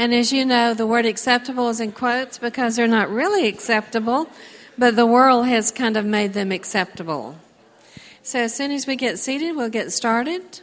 And as you know, the word acceptable is in quotes because they're not really acceptable, but the world has kind of made them acceptable. So as soon as we get seated, we'll get started.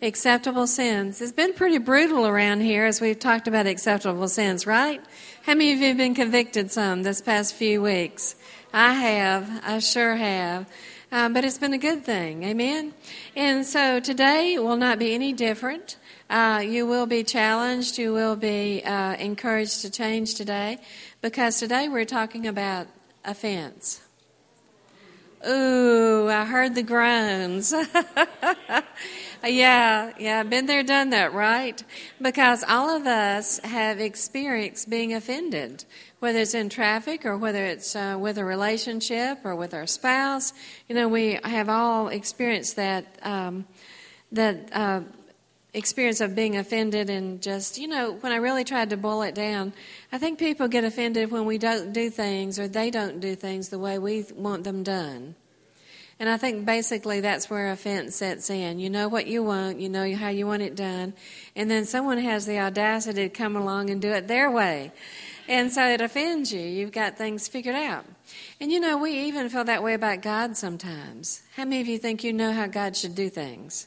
Acceptable sins. It's been pretty brutal around here as we've talked about acceptable sins, right? How many of you have been convicted some this past few weeks? I have. I sure have. Um, but it's been a good thing. Amen? And so today will not be any different. Uh, you will be challenged. You will be uh, encouraged to change today because today we're talking about offense. Ooh, I heard the groans. yeah, yeah, been there, done that, right? Because all of us have experienced being offended, whether it's in traffic or whether it's uh, with a relationship or with our spouse. You know, we have all experienced that um, that uh, experience of being offended and just you know when I really tried to boil it down, I think people get offended when we don't do things or they don't do things the way we want them done. And I think basically that's where offense sets in. You know what you want, you know how you want it done, and then someone has the audacity to come along and do it their way. And so it offends you. You've got things figured out. And you know, we even feel that way about God sometimes. How many of you think you know how God should do things?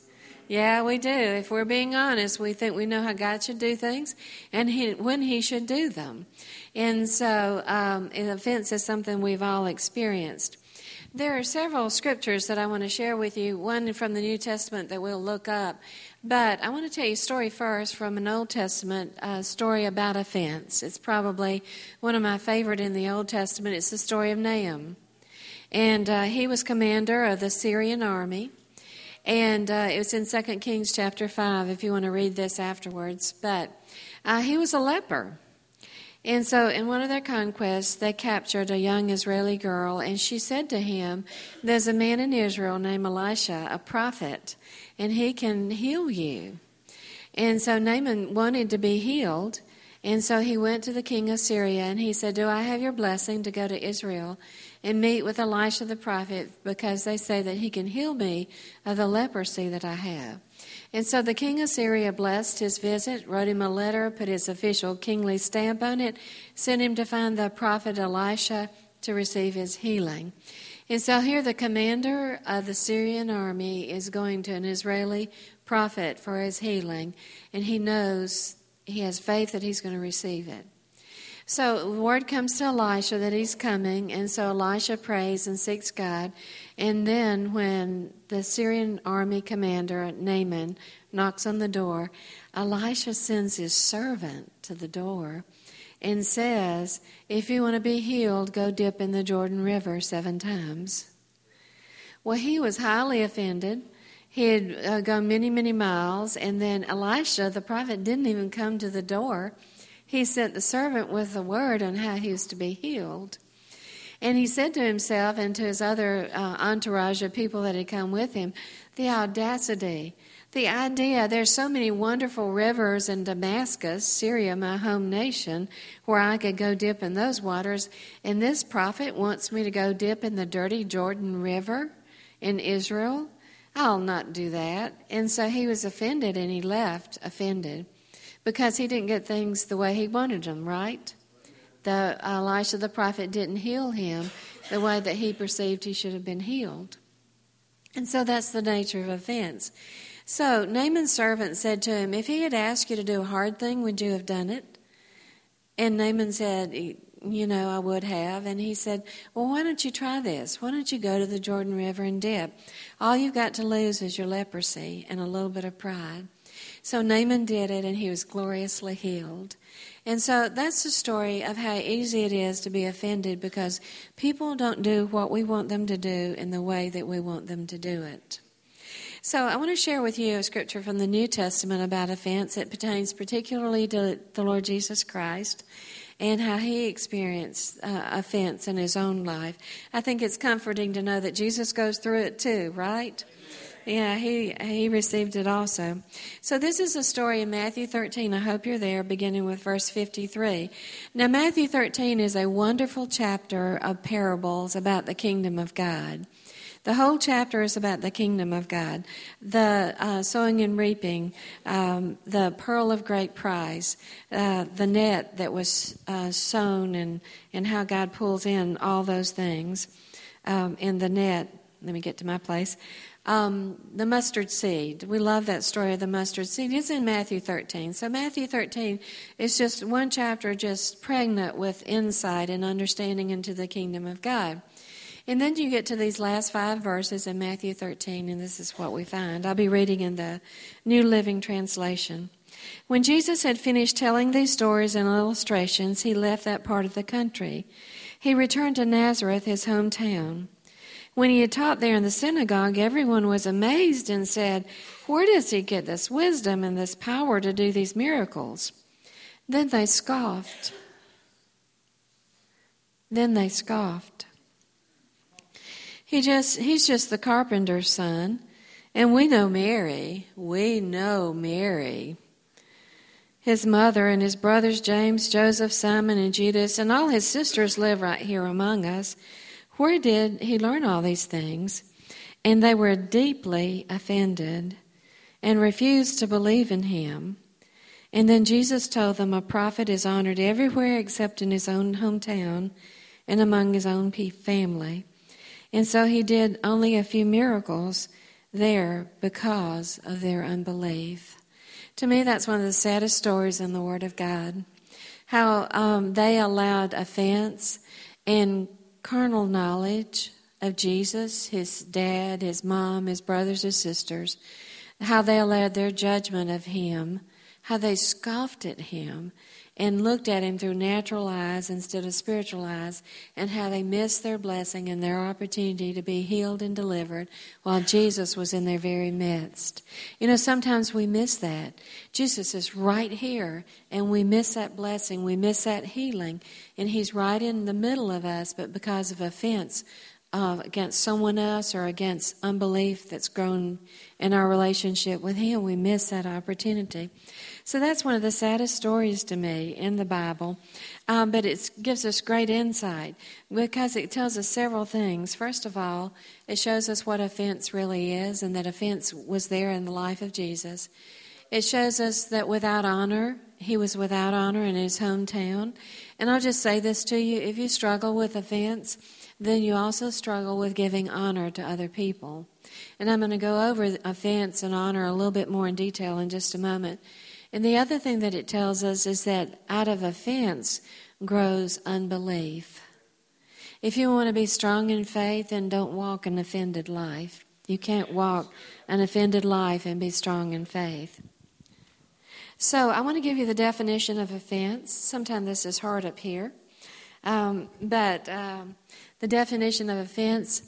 Yeah, we do. If we're being honest, we think we know how God should do things and he, when He should do them. And so, um, offense is something we've all experienced. There are several scriptures that I want to share with you, one from the New Testament that we'll look up. But I want to tell you a story first from an Old Testament uh, story about offense. It's probably one of my favorite in the Old Testament. It's the story of Naaman. And uh, he was commander of the Syrian army. And uh, it was in 2 Kings chapter 5, if you want to read this afterwards. But uh, he was a leper. And so, in one of their conquests, they captured a young Israeli girl, and she said to him, There's a man in Israel named Elisha, a prophet, and he can heal you. And so, Naaman wanted to be healed, and so he went to the king of Syria, and he said, Do I have your blessing to go to Israel and meet with Elisha the prophet, because they say that he can heal me of the leprosy that I have? And so the king of Syria blessed his visit, wrote him a letter, put his official kingly stamp on it, sent him to find the prophet Elisha to receive his healing. And so here the commander of the Syrian army is going to an Israeli prophet for his healing, and he knows he has faith that he's going to receive it. So word comes to Elisha that he's coming, and so Elisha prays and seeks God. And then when the Syrian army commander, Naaman, knocks on the door, Elisha sends his servant to the door and says, If you want to be healed, go dip in the Jordan River seven times. Well, he was highly offended. He had uh, gone many, many miles, and then Elisha, the prophet, didn't even come to the door he sent the servant with the word on how he was to be healed. And he said to himself and to his other uh, entourage of people that had come with him, the audacity, the idea there's so many wonderful rivers in Damascus, Syria, my home nation, where I could go dip in those waters, and this prophet wants me to go dip in the dirty Jordan River in Israel. I'll not do that. And so he was offended and he left offended because he didn't get things the way he wanted them, right? The Elisha the prophet didn't heal him the way that he perceived he should have been healed. And so that's the nature of offense. So Naaman's servant said to him, If he had asked you to do a hard thing, would you have done it? And Naaman said, You know, I would have. And he said, Well, why don't you try this? Why don't you go to the Jordan River and dip? All you've got to lose is your leprosy and a little bit of pride. So Naaman did it and he was gloriously healed. And so that's the story of how easy it is to be offended because people don't do what we want them to do in the way that we want them to do it. So I want to share with you a scripture from the New Testament about offense. It pertains particularly to the Lord Jesus Christ and how he experienced uh, offense in his own life. I think it's comforting to know that Jesus goes through it too, right? Yeah, he he received it also. So this is a story in Matthew 13. I hope you're there, beginning with verse 53. Now Matthew 13 is a wonderful chapter of parables about the kingdom of God. The whole chapter is about the kingdom of God, the uh, sowing and reaping, um, the pearl of great price, uh, the net that was uh, sown, and, and how God pulls in all those things um, in the net. Let me get to my place. Um, the mustard seed. We love that story of the mustard seed. It's in Matthew 13. So, Matthew 13 is just one chapter, just pregnant with insight and understanding into the kingdom of God. And then you get to these last five verses in Matthew 13, and this is what we find. I'll be reading in the New Living Translation. When Jesus had finished telling these stories and illustrations, he left that part of the country. He returned to Nazareth, his hometown. When he had taught there in the synagogue, everyone was amazed and said, Where does he get this wisdom and this power to do these miracles? Then they scoffed. Then they scoffed. He just he's just the carpenter's son. And we know Mary. We know Mary. His mother and his brothers James, Joseph, Simon, and Judas, and all his sisters live right here among us. Where did he learn all these things? And they were deeply offended and refused to believe in him. And then Jesus told them a prophet is honored everywhere except in his own hometown and among his own family. And so he did only a few miracles there because of their unbelief. To me, that's one of the saddest stories in the Word of God. How um, they allowed offense and carnal knowledge of Jesus, his dad, his mom, his brothers, his sisters, how they allowed their judgment of him, how they scoffed at him and looked at him through natural eyes instead of spiritual eyes, and how they missed their blessing and their opportunity to be healed and delivered while Jesus was in their very midst. You know, sometimes we miss that. Jesus is right here, and we miss that blessing, we miss that healing, and He's right in the middle of us, but because of offense, uh, against someone else or against unbelief that's grown in our relationship with Him, we miss that opportunity. So that's one of the saddest stories to me in the Bible, um, but it gives us great insight because it tells us several things. First of all, it shows us what offense really is and that offense was there in the life of Jesus. It shows us that without honor, he was without honor in his hometown. And I'll just say this to you if you struggle with offense, then you also struggle with giving honor to other people. And I'm going to go over offense and honor a little bit more in detail in just a moment. And the other thing that it tells us is that out of offense grows unbelief. If you want to be strong in faith, then don't walk an offended life. You can't walk an offended life and be strong in faith. So, I want to give you the definition of offense. Sometimes this is hard up here. Um, but um, the definition of offense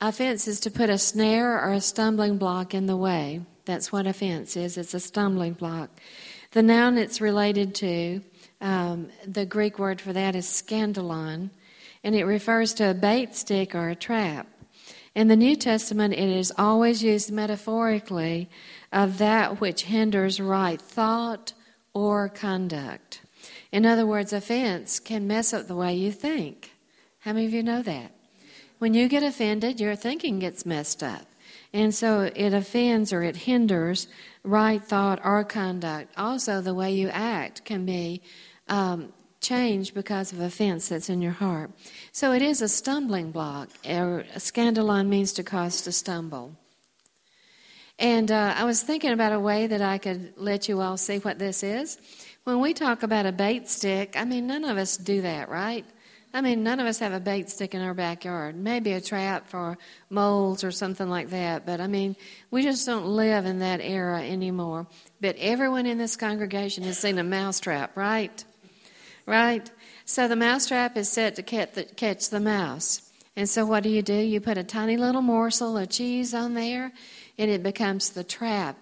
offense is to put a snare or a stumbling block in the way. That's what offense is it's a stumbling block. The noun it's related to, um, the Greek word for that is scandalon, and it refers to a bait stick or a trap. In the New Testament, it is always used metaphorically of that which hinders right thought or conduct. In other words, offense can mess up the way you think. How many of you know that? When you get offended, your thinking gets messed up. And so it offends or it hinders right thought or conduct. Also, the way you act can be um, changed because of offense that's in your heart. So it is a stumbling block. A scandalon means to cause to stumble. And uh, I was thinking about a way that I could let you all see what this is. When we talk about a bait stick, I mean, none of us do that, right? I mean, none of us have a bait stick in our backyard. Maybe a trap for moles or something like that. But I mean, we just don't live in that era anymore. But everyone in this congregation has seen a mousetrap, right? Right? So the mousetrap is set to catch the mouse. And so what do you do? You put a tiny little morsel of cheese on there, and it becomes the trap.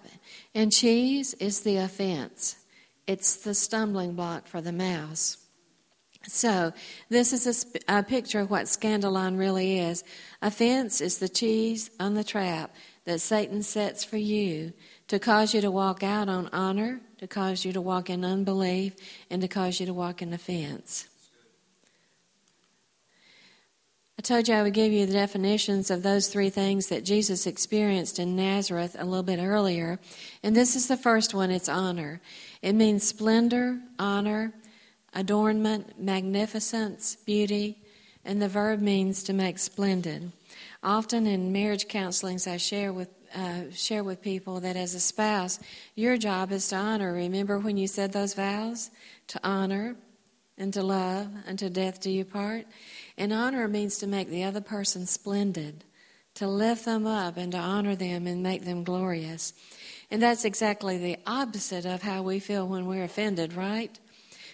And cheese is the offense, it's the stumbling block for the mouse. So, this is a, sp- a, picture of what scandalon really is. Offense is the cheese on the trap that Satan sets for you to cause you to walk out on honor, to cause you to walk in unbelief, and to cause you to walk in offense. I told you I would give you the definitions of those three things that Jesus experienced in Nazareth a little bit earlier. And this is the first one it's honor. It means splendor, honor, adornment, magnificence, beauty, and the verb means to make splendid. Often in marriage counselings, I share with uh, share with people that as a spouse, your job is to honor. Remember when you said those vows? To honor and to love until death do you part. And honor means to make the other person splendid, to lift them up and to honor them and make them glorious. And that's exactly the opposite of how we feel when we're offended, right?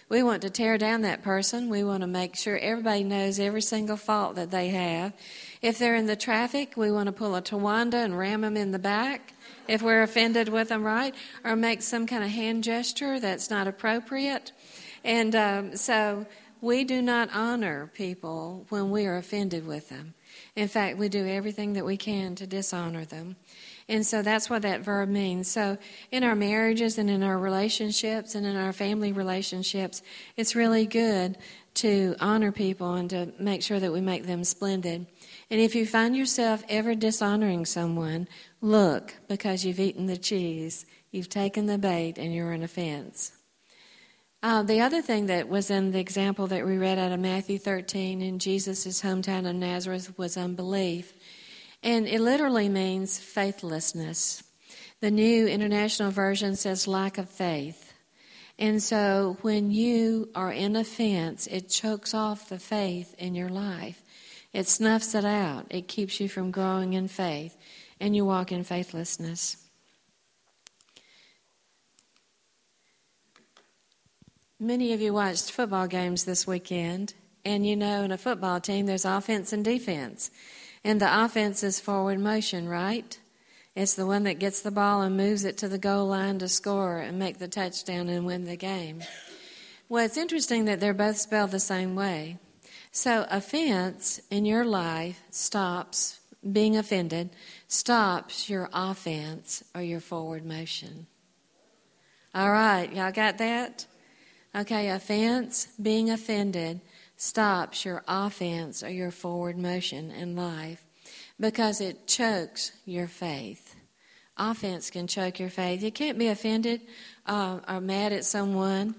We want to tear down that person. We want to make sure everybody knows every single fault that they have. If they're in the traffic, we want to pull a Towanda and ram them in the back if we're offended with them, right? Or make some kind of hand gesture that's not appropriate. And um, so we do not honor people when we are offended with them. In fact, we do everything that we can to dishonor them. And so that's what that verb means. So in our marriages and in our relationships and in our family relationships, it's really good to honor people and to make sure that we make them splendid. And if you find yourself ever dishonoring someone, look because you've eaten the cheese, you've taken the bait, and you're an offense. Uh, the other thing that was in the example that we read out of Matthew 13 in Jesus' hometown of Nazareth was unbelief. And it literally means faithlessness. The New International Version says lack of faith. And so when you are in offense, it chokes off the faith in your life. It snuffs it out. It keeps you from growing in faith. And you walk in faithlessness. Many of you watched football games this weekend, and you know in a football team there's offense and defense. And the offense is forward motion, right? It's the one that gets the ball and moves it to the goal line to score and make the touchdown and win the game. Well, it's interesting that they're both spelled the same way. So, offense in your life stops, being offended, stops your offense or your forward motion. All right, y'all got that? Okay, offense, being offended, stops your offense or your forward motion in life because it chokes your faith. Offense can choke your faith. You can't be offended uh, or mad at someone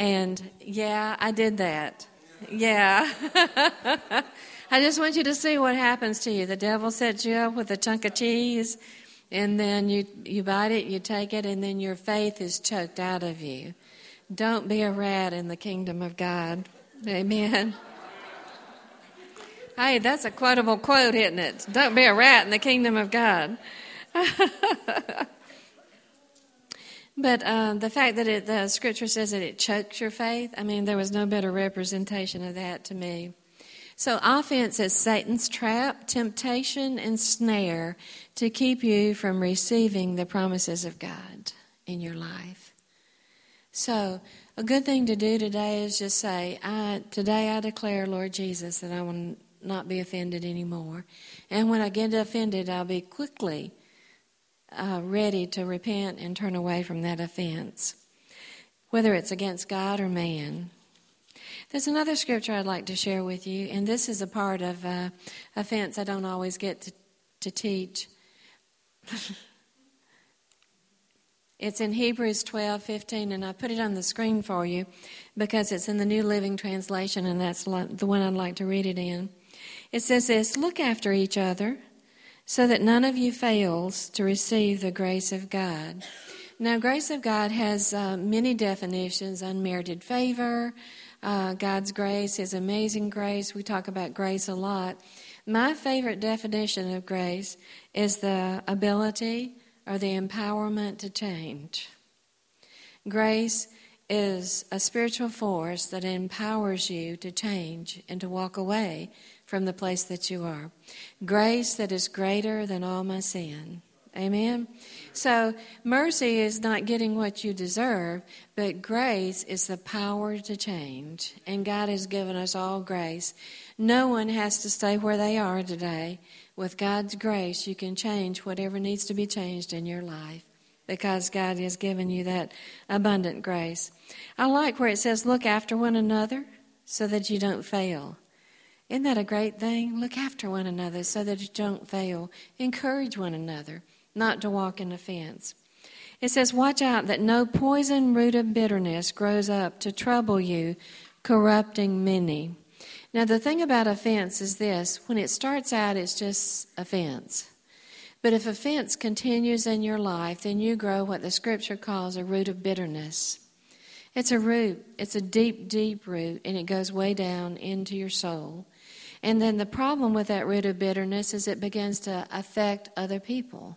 and, yeah, I did that. Yeah. I just want you to see what happens to you. The devil sets you up with a chunk of cheese, and then you, you bite it, you take it, and then your faith is choked out of you. Don't be a rat in the kingdom of God. Amen. Hey, that's a quotable quote, isn't it? Don't be a rat in the kingdom of God. but uh, the fact that it, the scripture says that it chokes your faith, I mean, there was no better representation of that to me. So, offense is Satan's trap, temptation, and snare to keep you from receiving the promises of God in your life. So, a good thing to do today is just say, I, Today I declare, Lord Jesus, that I will not be offended anymore. And when I get offended, I'll be quickly uh, ready to repent and turn away from that offense, whether it's against God or man. There's another scripture I'd like to share with you, and this is a part of uh, offense I don't always get to, to teach. It's in Hebrews 12, 15, and I put it on the screen for you because it's in the New Living Translation, and that's the one I'd like to read it in. It says this Look after each other so that none of you fails to receive the grace of God. Now, grace of God has uh, many definitions unmerited favor, uh, God's grace, His amazing grace. We talk about grace a lot. My favorite definition of grace is the ability or the empowerment to change. Grace is a spiritual force that empowers you to change and to walk away from the place that you are. Grace that is greater than all my sin. Amen. So, mercy is not getting what you deserve, but grace is the power to change. And God has given us all grace. No one has to stay where they are today. With God's grace, you can change whatever needs to be changed in your life because God has given you that abundant grace. I like where it says, Look after one another so that you don't fail. Isn't that a great thing? Look after one another so that you don't fail. Encourage one another not to walk in offense. It says, Watch out that no poison root of bitterness grows up to trouble you, corrupting many. Now, the thing about offense is this when it starts out, it's just offense. But if offense continues in your life, then you grow what the scripture calls a root of bitterness. It's a root, it's a deep, deep root, and it goes way down into your soul. And then the problem with that root of bitterness is it begins to affect other people.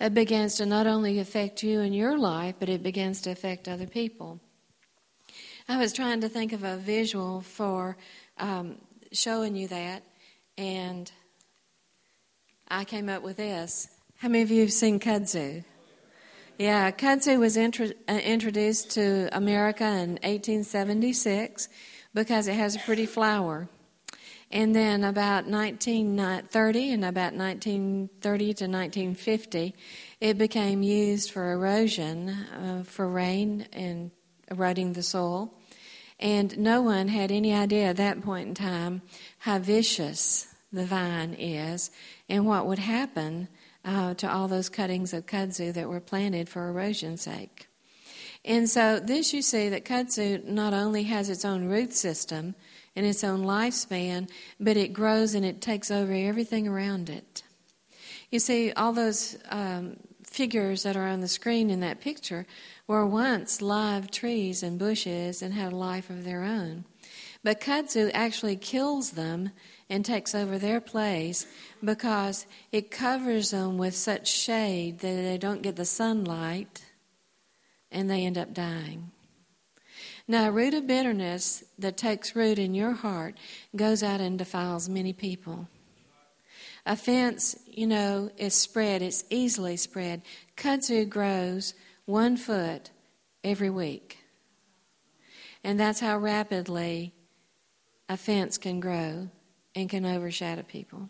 It begins to not only affect you in your life, but it begins to affect other people. I was trying to think of a visual for um, showing you that, and I came up with this. How many of you have seen kudzu? Yeah, kudzu was intro- uh, introduced to America in 1876 because it has a pretty flower. And then about 1930 and about 1930 to 1950, it became used for erosion, uh, for rain and eroding the soil. And no one had any idea at that point in time how vicious the vine is and what would happen uh, to all those cuttings of kudzu that were planted for erosion's sake. And so, this you see that kudzu not only has its own root system and its own lifespan, but it grows and it takes over everything around it. You see, all those um, figures that are on the screen in that picture were once live trees and bushes and had a life of their own. But kudzu actually kills them and takes over their place because it covers them with such shade that they don't get the sunlight and they end up dying. Now, a root of bitterness that takes root in your heart goes out and defiles many people. Offense, you know, is spread, it's easily spread. Kudzu grows one foot every week. And that's how rapidly offense can grow and can overshadow people.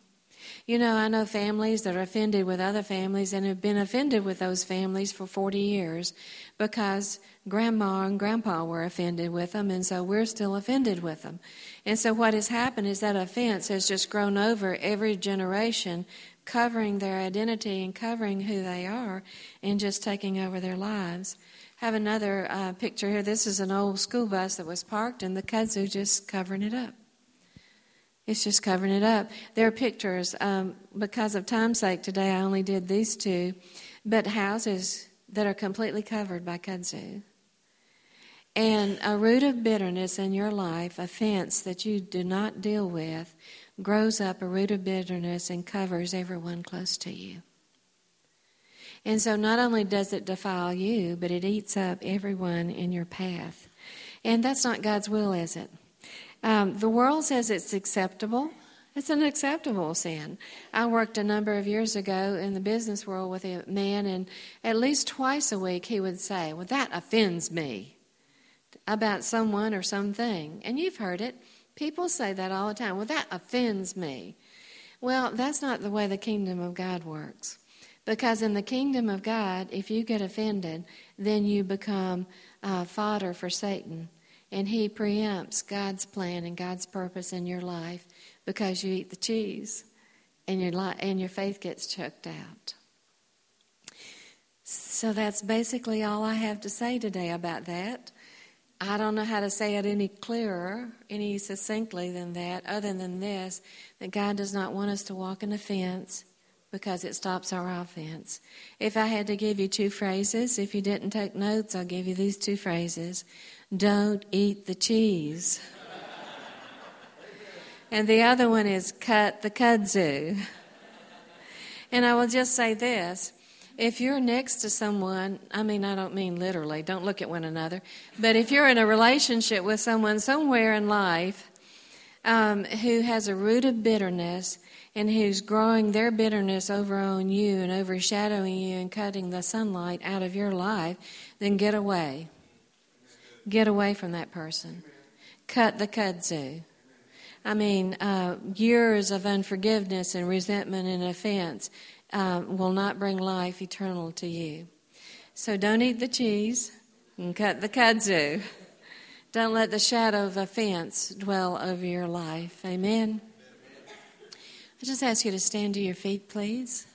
You know, I know families that are offended with other families and have been offended with those families for 40 years because grandma and grandpa were offended with them, and so we're still offended with them. And so, what has happened is that offense has just grown over every generation, covering their identity and covering who they are, and just taking over their lives. I have another uh, picture here. This is an old school bus that was parked, and the kudzu just covering it up. It's just covering it up. There are pictures. Um, because of time's sake today, I only did these two, but houses that are completely covered by kudzu. And a root of bitterness in your life, offense that you do not deal with, grows up a root of bitterness and covers everyone close to you. And so not only does it defile you, but it eats up everyone in your path. And that's not God's will, is it? Um, the world says it's acceptable. It's an acceptable sin. I worked a number of years ago in the business world with a man, and at least twice a week he would say, Well, that offends me about someone or something. And you've heard it. People say that all the time. Well, that offends me. Well, that's not the way the kingdom of God works. Because in the kingdom of God, if you get offended, then you become uh, fodder for Satan and he preempts God's plan and God's purpose in your life because you eat the cheese and your, li- and your faith gets choked out. So that's basically all I have to say today about that. I don't know how to say it any clearer, any succinctly than that, other than this that God does not want us to walk in offense because it stops our offense. If I had to give you two phrases, if you didn't take notes, I'll give you these two phrases. Don't eat the cheese. and the other one is cut the kudzu. And I will just say this if you're next to someone, I mean, I don't mean literally, don't look at one another, but if you're in a relationship with someone somewhere in life um, who has a root of bitterness and who's growing their bitterness over on you and overshadowing you and cutting the sunlight out of your life, then get away. Get away from that person. Cut the kudzu. I mean, uh, years of unforgiveness and resentment and offense uh, will not bring life eternal to you. So don't eat the cheese and cut the kudzu. Don't let the shadow of offense dwell over your life. Amen. I just ask you to stand to your feet, please.